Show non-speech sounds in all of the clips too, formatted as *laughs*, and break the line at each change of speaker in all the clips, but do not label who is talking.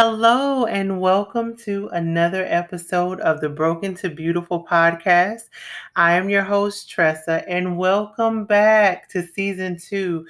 Hello, and welcome to another episode of the Broken to Beautiful podcast. I am your host, Tressa, and welcome back to season two.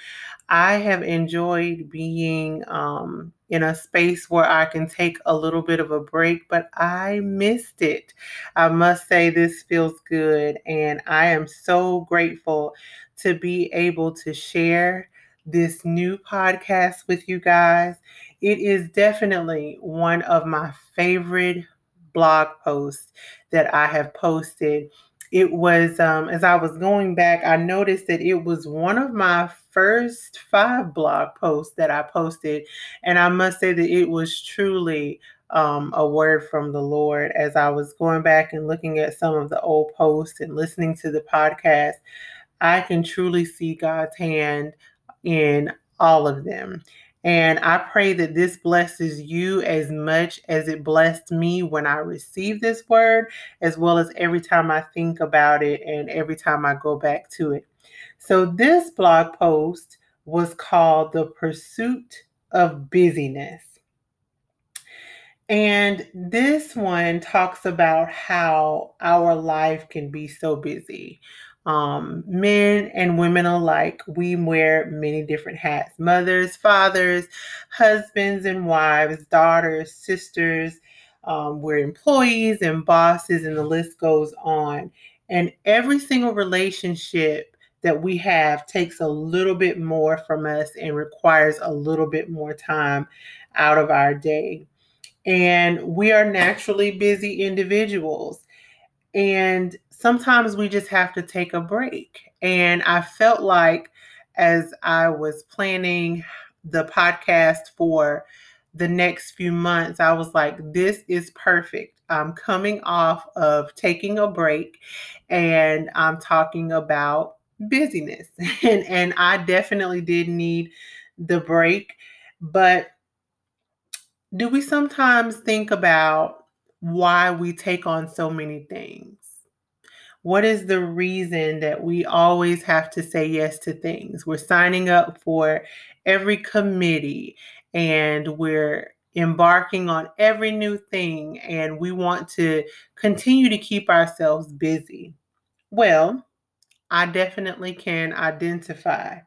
I have enjoyed being um, in a space where I can take a little bit of a break, but I missed it. I must say, this feels good, and I am so grateful to be able to share this new podcast with you guys it is definitely one of my favorite blog posts that I have posted. It was, um, as I was going back, I noticed that it was one of my first five blog posts that I posted. And I must say that it was truly um, a word from the Lord as I was going back and looking at some of the old posts and listening to the podcast. I can truly see God's hand in all of them. And I pray that this blesses you as much as it blessed me when I received this word, as well as every time I think about it and every time I go back to it. So, this blog post was called The Pursuit of Busyness. And this one talks about how our life can be so busy um, men and women alike, we wear many different hats mothers, fathers, husbands and wives, daughters, sisters. Um, we're employees and bosses, and the list goes on. And every single relationship that we have takes a little bit more from us and requires a little bit more time out of our day. And we are naturally busy individuals. And sometimes we just have to take a break. And I felt like as I was planning the podcast for the next few months, I was like, this is perfect. I'm coming off of taking a break and I'm talking about busyness. *laughs* And, and I definitely did need the break. But do we sometimes think about why we take on so many things? What is the reason that we always have to say yes to things? We're signing up for every committee and we're embarking on every new thing and we want to continue to keep ourselves busy. Well, I definitely can identify.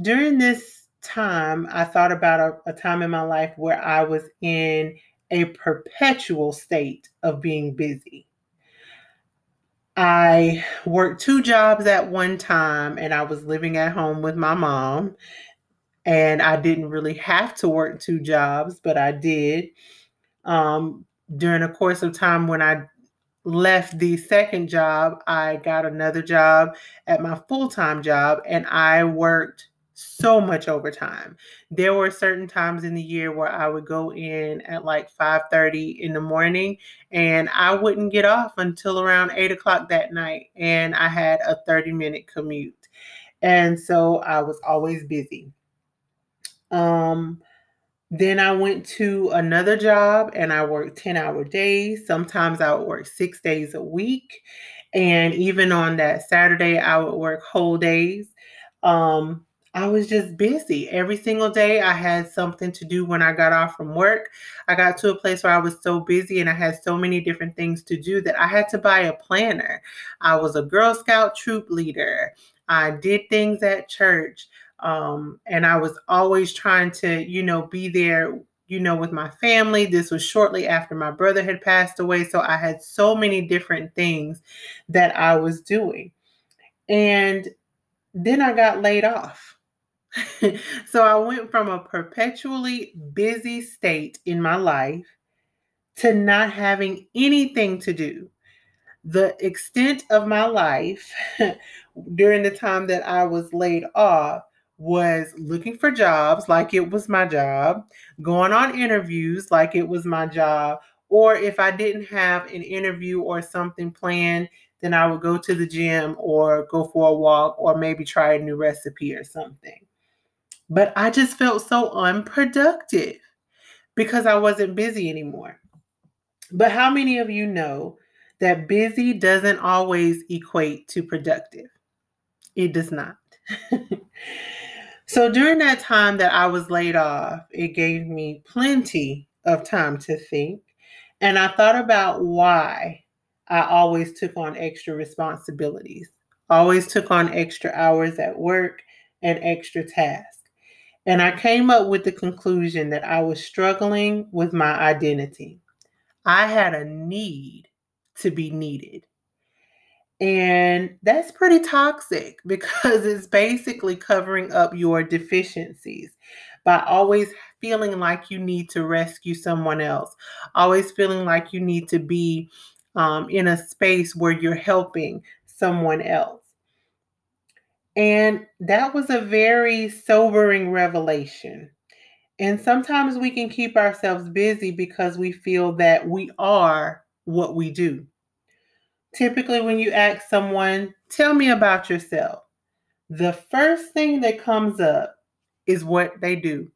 During this time, I thought about a, a, time in my life where I was in a perpetual state of being busy. I worked two jobs at one time and I was living at home with my mom. And I didn't really have to work two jobs, but I did. Um, during the course of time when I left the second job, I got another job at my full time job and I worked so much overtime. There were certain times in the year where I would go in at like 5:30 in the morning and I wouldn't get off until around 8 o'clock that night. And I had a 30 minute commute. And so I was always busy. Um then I went to another job and I worked 10 hour days. Sometimes I would work six days a week. And even on that Saturday, I would work whole days. Um, I was just busy. Every single day I had something to do when I got off from work. I got to a place where I was so busy and I had so many different things to do that I had to buy a planner. I was a Girl Scout troop leader. I did things at church. Um, and I was always trying to, you know, be there, you know, with my family. This was shortly after my brother had passed away. So I had so many different things that I was doing. And then I got laid off *laughs* so I went from a perpetually busy state in my life to not having anything to do. The extent of my life *laughs* during the time that I was laid off was looking for jobs like it was my job, going on interviews like it was my job, or if I didn't have an interview or something planned, then I would go to the gym or go for a walk or maybe try a new recipe or something. But I just felt so unproductive because I wasn't busy anymore. But how many of you know that busy doesn't always equate to productive? It does not. *laughs* so during that time that I was laid off, it gave me plenty of time to think. And I thought about why I always took on extra responsibilities, always took on extra hours at work and extra tasks. And I came up with the conclusion that I was struggling with my identity. I had a need to be needed. And that's pretty toxic *laughs* because it's basically covering up your deficiencies by always feeling like you need to rescue someone else, always feeling like you need to be um, in a space where you're helping someone else. And that was a very sobering revelation. And sometimes we can keep ourselves busy because we feel that we are what we do. Typically, when you ask someone, tell me about yourself, the first thing that comes up is what they do.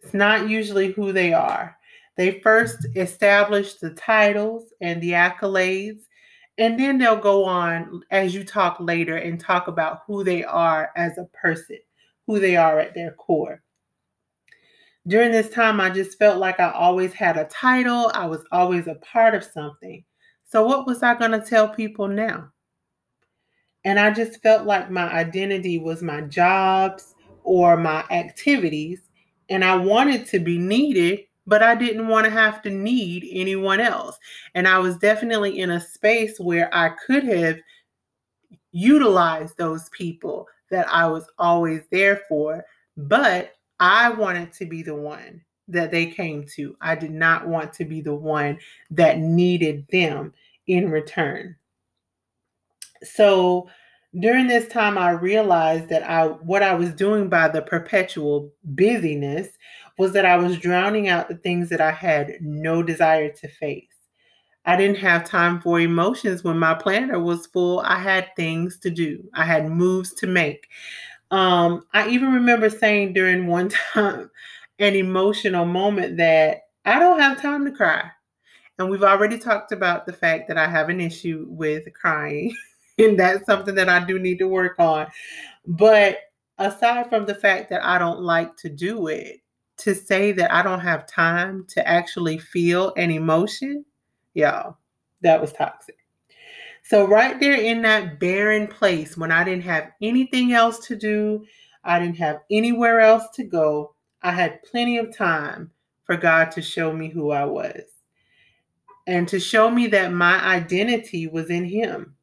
It's not usually who they are. They first establish the titles and the accolades, and then they'll go on as you talk later and talk about who they are as a person, who they are at their core. During this time, I just felt like I always had a title, I was always a part of something. So, what was I going to tell people now? And I just felt like my identity was my jobs or my activities, and I wanted to be needed but I didn't want to have to need anyone else. And I was definitely in a space where I could have utilized those people that I was always there for, but I wanted to be the one that they came to. I did not want to be the one that needed them in return. So during this time I realized that I what I was doing by the perpetual busyness was that I was drowning out the things that I had no desire to face. I didn't have time for emotions when my planner was full. I had things to do, I had moves to make. Um, I even remember saying during one *laughs* time an emotional moment that I don't have time to cry. And we've already talked about the fact that I have an issue with crying, *laughs* and that's something that I do need to work on. But aside from the fact that I don't like to do it, to say that I don't have time to actually feel an emotion, y'all, that was toxic. So, right there in that barren place, when I didn't have anything else to do, I didn't have anywhere else to go, I had plenty of time for God to show me who I was and to show me that my identity was in Him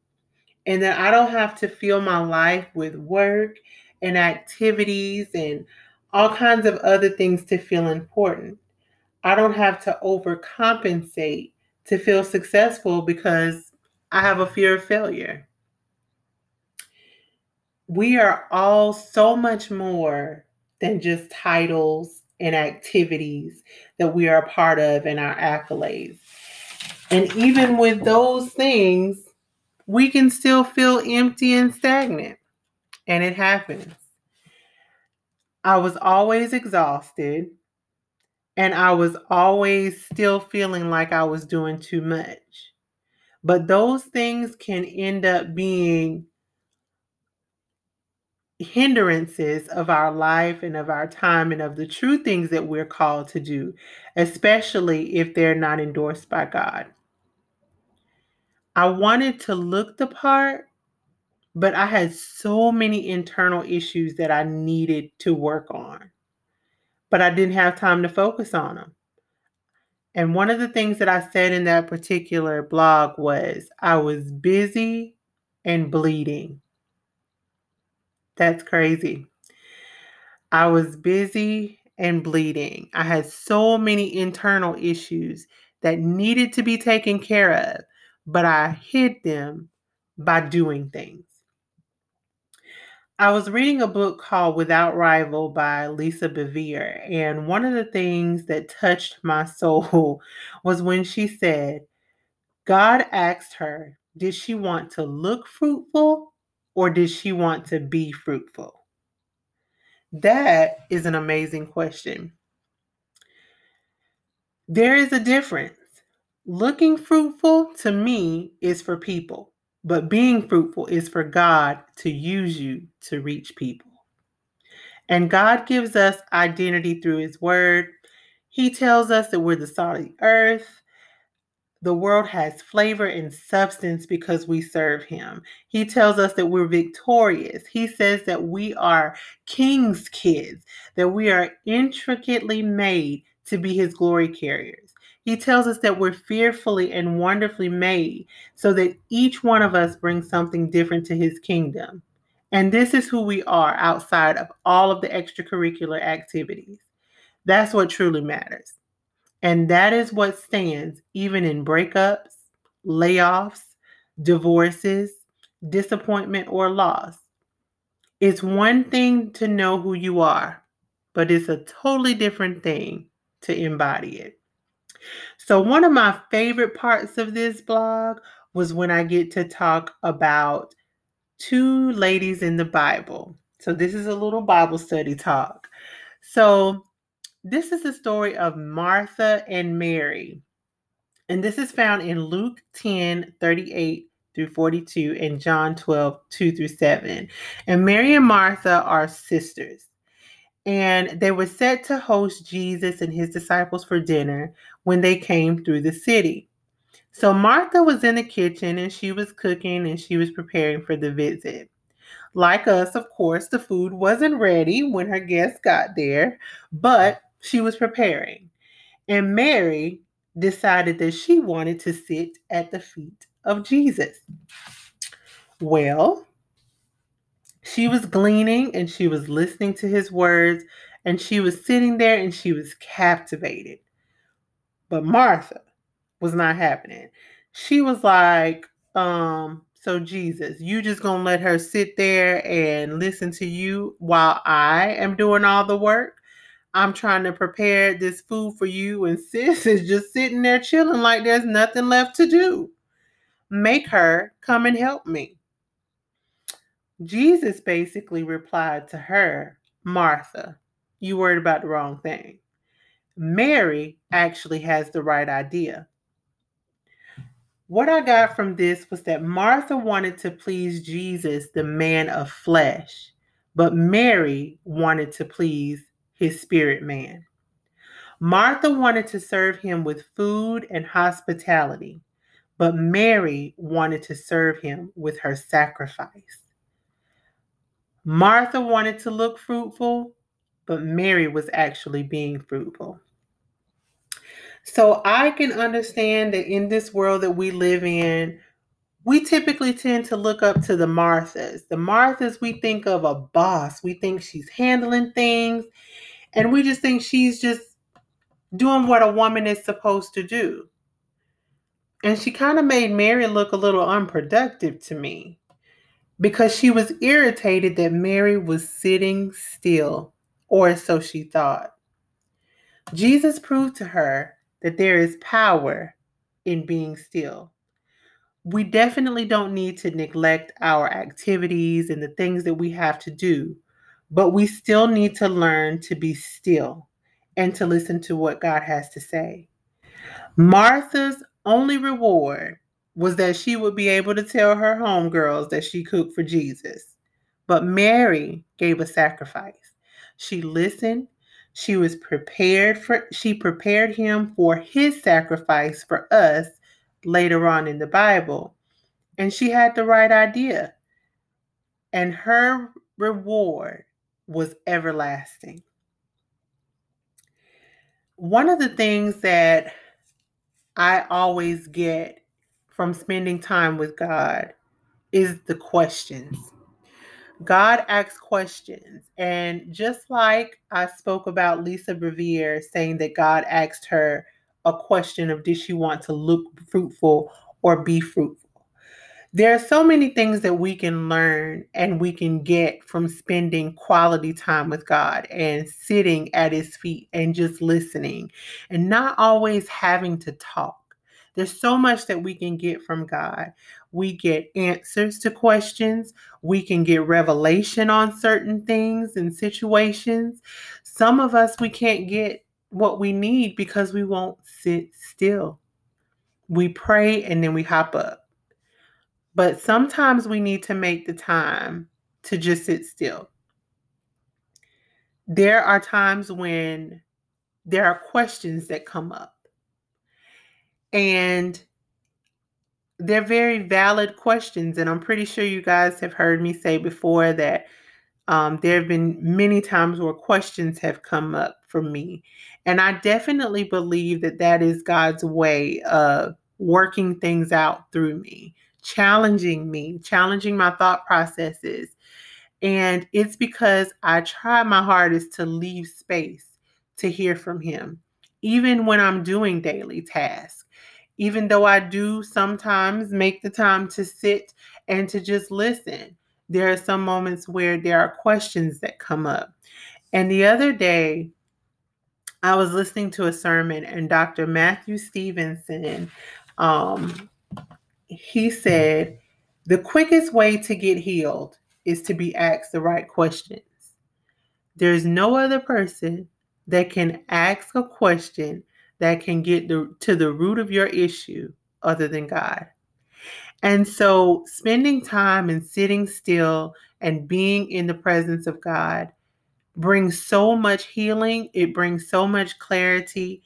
and that I don't have to fill my life with work and activities and all kinds of other things to feel important. I don't have to overcompensate to feel successful because I have a fear of failure. We are all so much more than just titles and activities that we are a part of and our accolades. And even with those things, we can still feel empty and stagnant. And it happens. I was always exhausted and I was always still feeling like I was doing too much. But those things can end up being hindrances of our life and of our time and of the true things that we're called to do, especially if they're not endorsed by God. I wanted to look the part, but I had so many internal issues that I needed to work on. But I didn't have time to focus on them. And one of the things that I said in that particular blog was I was busy and bleeding. That's crazy. I was busy and bleeding. I had so many internal issues that needed to be taken care of, but I hid them by doing things. I was reading a book called Without Rival by Lisa Bevere, and one of the things that touched my *laughs* soul was when she said, God asked her, did she want to look fruitful or did she want to be fruitful? That is an amazing question. There is a difference. Looking fruitful to me is for people. But being fruitful is for God to use you to reach people. And God gives us identity through His Word. He tells us that we're the salt of the earth. The world has flavor and substance because we serve him. He tells us that we're victorious. He says that we are king's kids, that we are intricately made to be his glory carriers. He tells us that we're fearfully and wonderfully made so that each one of us brings something different to his kingdom. And this is who we are outside of all of the extracurricular activities. That's what truly matters. And that is what stands even in breakups, layoffs, divorces, disappointment, or loss. It's one thing to know who you are, but it's a totally different thing to embody it. So, one of my favorite parts of this blog was when I get to talk about two ladies in the Bible. So, this is a little Bible study talk. So, this is the story of Martha and Mary. And this is found in Luke 10 38 through 42 and John 12 2 through 7. And Mary and Martha are sisters. And they were set to host Jesus and his disciples for dinner when they came through the city. So Martha was in the kitchen and she was cooking and she was preparing for the visit. Like us, of course, the food wasn't ready when her guests got there, but she was preparing. And Mary decided that she wanted to sit at the feet of Jesus. Well, she was gleaning and she was listening to his words and she was sitting there and she was captivated. But Martha was not happening. She was like, um, so Jesus, you just gonna let her sit there and listen to you while I am doing all the work? I'm trying to prepare this food for you, and *laughs* sis is just sitting there chilling like there's nothing left to do. Make her come and help me. Jesus basically replied to her, Martha, you worried about the wrong thing. Mary actually has the right idea. What I got from this was that Martha wanted to please Jesus, the man of flesh, but Mary wanted to please his spirit man. Martha wanted to serve him with food and hospitality, but Mary wanted to serve him with her sacrifice. Martha wanted to look fruitful, but Mary was actually being fruitful. So I can understand that in this world that we live in, we typically tend to look up to the Marthas. The Marthas, we think of a boss, we think she's handling things and we just think she's just doing what a woman is supposed to do. And she kind of made Mary look a little unproductive to me because she was irritated that Mary was sitting still, or so she thought. Jesus proved to her that there is power in being still. We definitely don't need to neglect our activities and the things that we have to do but we still need to learn to be still and to listen to what God has to say. Martha's only reward was that she would be able to tell her homegirls that she cooked for Jesus. But Mary gave a sacrifice. She listened. She was prepared for she prepared him for his sacrifice for us later on in the Bible. And she had the right idea. And her reward was everlasting. One of the things that I always get from spending time with God is the questions. God asks questions. And just like I spoke about Lisa Bevere saying that God asked her a question of did she want to look fruitful or be fruitful? There are so many things that we can learn and we can get from spending quality time with God and sitting at His feet and just listening and not always having to talk. There's so much that we can get from God. We get answers to questions, we can get revelation on certain things and situations. Some of us, we can't get what we need because we won't sit still. We pray and then we hop up but sometimes we need to make the time to just sit still. There are times when there are questions that come up. And they're very valid questions. And I'm pretty sure you guys have heard me say before that um, there have been many times where questions have come up for me. And I definitely believe that that is God's way of working things out through me, challenging me, challenging my thought processes. And it's because I try my hardest to leave space to hear from Him, even when I'm doing daily tasks. Even though I do sometimes make the time to sit and to just listen, there are some moments where there are questions that come up. And the other day, I was listening to a sermon, and Dr. Matthew Stevenson, um, he said, the quickest way to get healed is to be asked the right questions. There's no other person that can ask a question that can get the, to the root of your issue other than God. And so, spending time and sitting still and being in the presence of God brings so much healing, it brings so much clarity,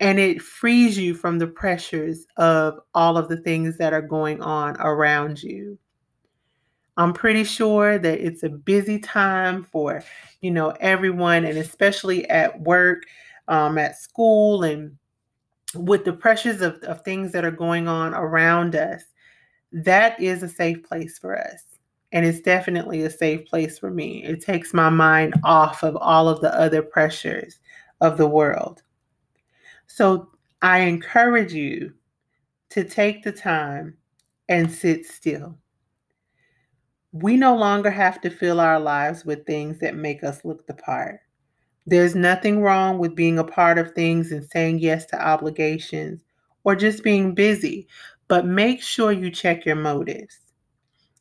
and it frees you from the pressures of all of the things that are going on around you. I'm pretty sure that it's a busy time for, you know, everyone, and especially at work, um, at school, and with the pressures of, of things that are going on around us. That is a safe place for us. And it's definitely a safe place for me. It takes my mind off of all of the other pressures of the world. So I encourage you to take the time and sit still. We no longer have to fill our lives with things that make us look the part. There's nothing wrong with being a part of things and saying yes to obligations or just being busy, but make sure you check your motives.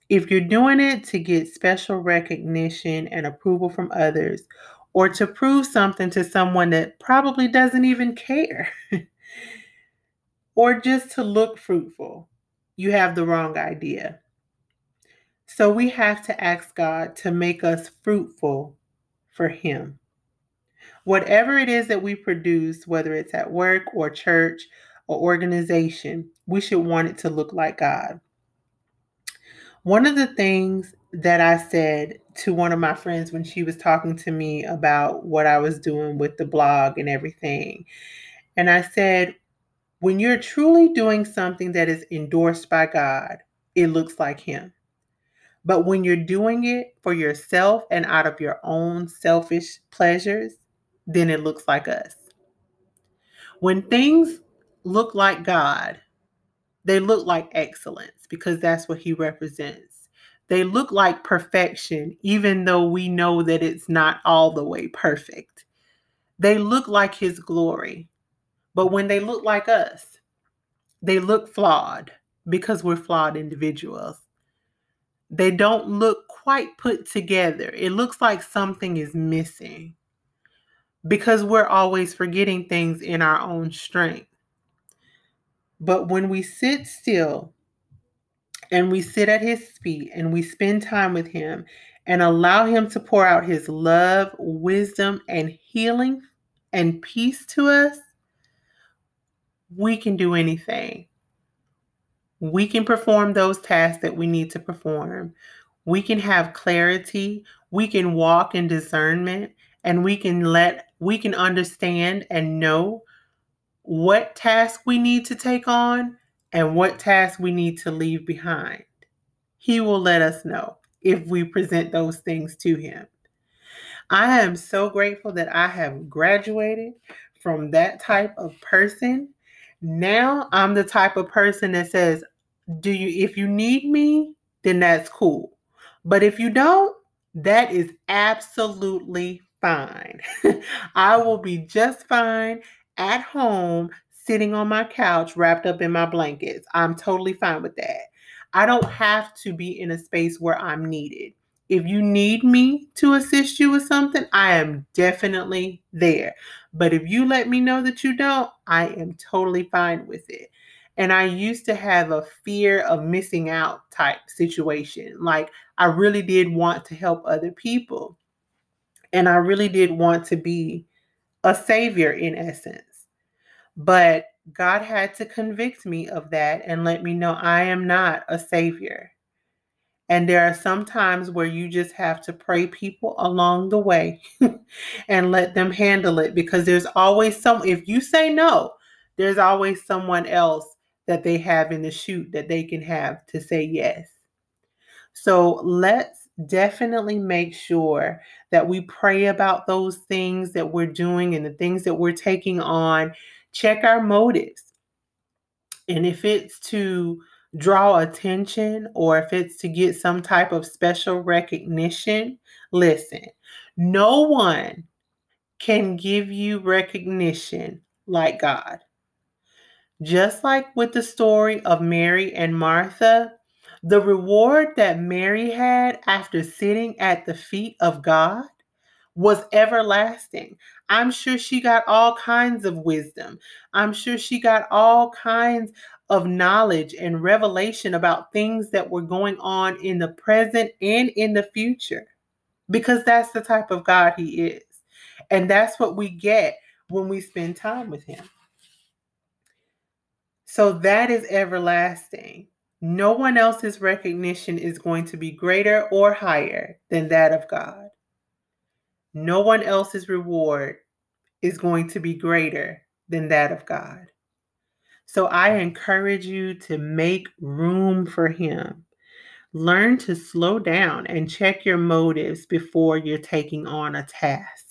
If you're doing it to get special recognition and approval from others, or to prove something to someone that probably doesn't even care, *laughs* or just to look fruitful, you have the wrong idea. So we have to ask God to make us fruitful for Him. Whatever it is that we produce, whether it's at work or church or organization, we should want it to look like God. One of the things that I said to one of my friends when she was talking to me about what I was doing with the blog and everything, and I said, when you're truly doing something that is endorsed by God, it looks like Him. But when you're doing it for yourself and out of your own selfish pleasures, then it looks like us. When things look like God, they look like excellence because that's what he represents. They look like perfection, even though we know that it's not all the way perfect. They look like his glory. But when they look like us, they look flawed because we're flawed individuals. They don't look quite put together. It looks like something is missing because we're always forgetting things in our own strength. But when we sit still and we sit at his feet and we spend time with him and allow him to pour out his love, wisdom, and healing and peace to us, we can do anything. We can perform those tasks that we need to perform. We can have clarity. We can walk in discernment and we can let, we can understand and know what task we need to take on and what task we need to leave behind. He will let us know if we present those things to Him. I am so grateful that I have graduated from that type of person. Now I'm the type of person that says, Do you, if you need me, then that's cool. But if you don't, that is absolutely fine. *laughs* I will be just fine at home sitting on my couch wrapped up in my blankets. I'm totally fine with that. I don't have to be in a space where I'm needed. If you need me to assist you with something, I am definitely there. But if you let me know that you don't, I am totally fine with it. And I used to have a fear of missing out type situation. Like I really did want to help other people. And I really did want to be a savior in essence. But God had to convict me of that and let me know I am not a savior. And there are some times where you just have to pray people along the way *laughs* and let them handle it because there's always some, if you say no, there's always someone else that they have in the chute that they can have to say yes. So let's definitely make sure that we pray about those things that we're doing and the things that we're taking on. Check our motives. And if it's to draw attention or if it's to get some type of special recognition, listen, no one can give you recognition like God. Just like with the story of Mary and Martha, the reward that Mary had after sitting at the feet of God was everlasting. I'm sure she got all kinds of wisdom. I'm sure she got all kinds of knowledge and revelation about things that were going on in the present and in the future because that's the type of God He is. And that's what we get when we spend time with Him. So that is everlasting. No one else's recognition is going to be greater or higher than that of God. No one else's reward is going to be greater than that of God. So I encourage you to make room for Him. Learn to slow down and check your motives before you're taking on a task.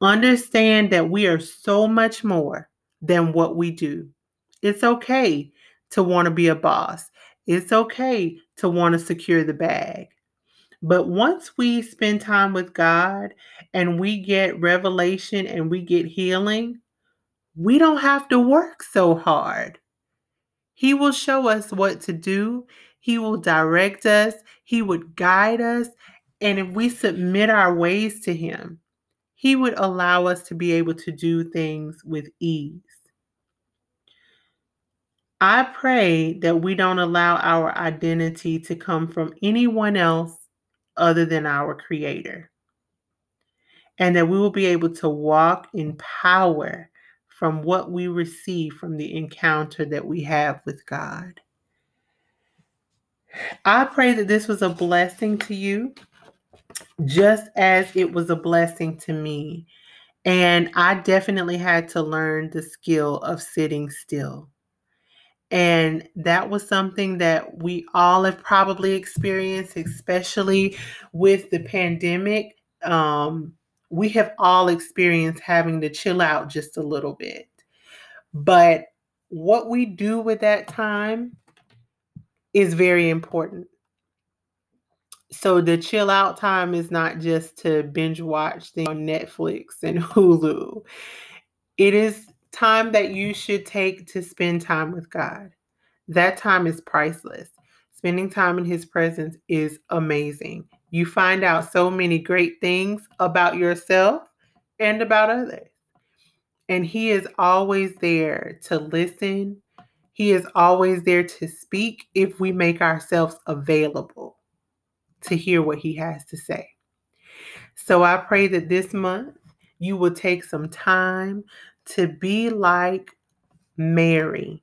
Understand that we are so much more than what we do. It's okay to want to be a boss, it's okay to want to secure the bag. But once we spend time with God and we get revelation and we get healing, we don't have to work so hard. He will show us what to do, He will direct us, He would guide us. And if we submit our ways to Him, He would allow us to be able to do things with ease. I pray that we don't allow our identity to come from anyone else other than our Creator. And that we will be able to walk in power from what we receive from the encounter that we have with God. I pray that this was a blessing to you, just as it was a blessing to me. And I definitely had to learn the skill of sitting still. And that was something that we all have probably experienced, especially with the pandemic. Um, we have all experienced having to chill out just a little bit. But what we do with that time is very important. So the chill out time is not just to binge watch things on Netflix and *laughs* Hulu. It is time that you should take to spend time with God. That time is priceless. Spending time in His presence is amazing. You find out so many great things about yourself and about others. And He is always there to listen. He is always there to speak if we make ourselves available to hear what He has to say. So I pray that this month you will take some time to be like Mary.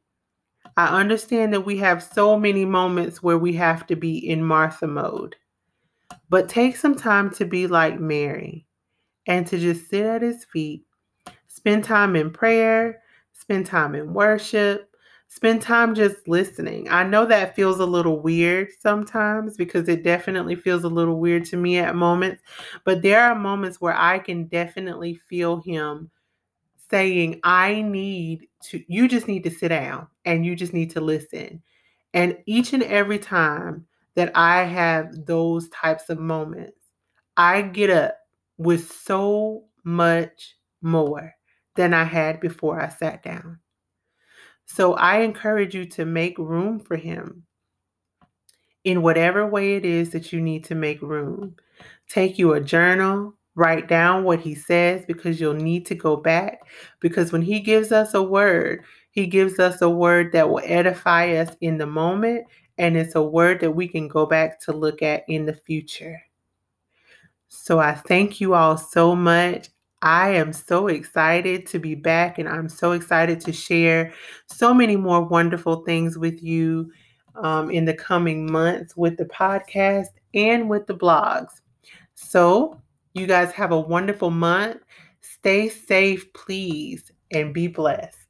I understand that we have so many moments where we have to be in Martha mode. But take some time to be like Mary and to just sit at his feet, spend time in prayer, spend time in worship, spend time just listening. I know that feels a little weird sometimes because it definitely feels a little weird to me at moments, but there are moments where I can definitely feel him saying, I need to, you just need to sit down and you just need to listen. And each and every time that I have those types of moments, I get up with so much more than I had before I sat down. So I encourage you to make room for him in whatever way it is that you need to make room. Take you a journal, Write down what he says because you'll need to go back. Because when he gives us a word, he gives us a word that will edify us in the moment, and it's a word that we can go back to look at in the future. So I thank you all so much. I am so excited to be back, and I'm so excited to share so many more wonderful things with you um, in the coming months with the podcast and with the blogs. So, you guys have a wonderful month. Stay safe, please, and be blessed.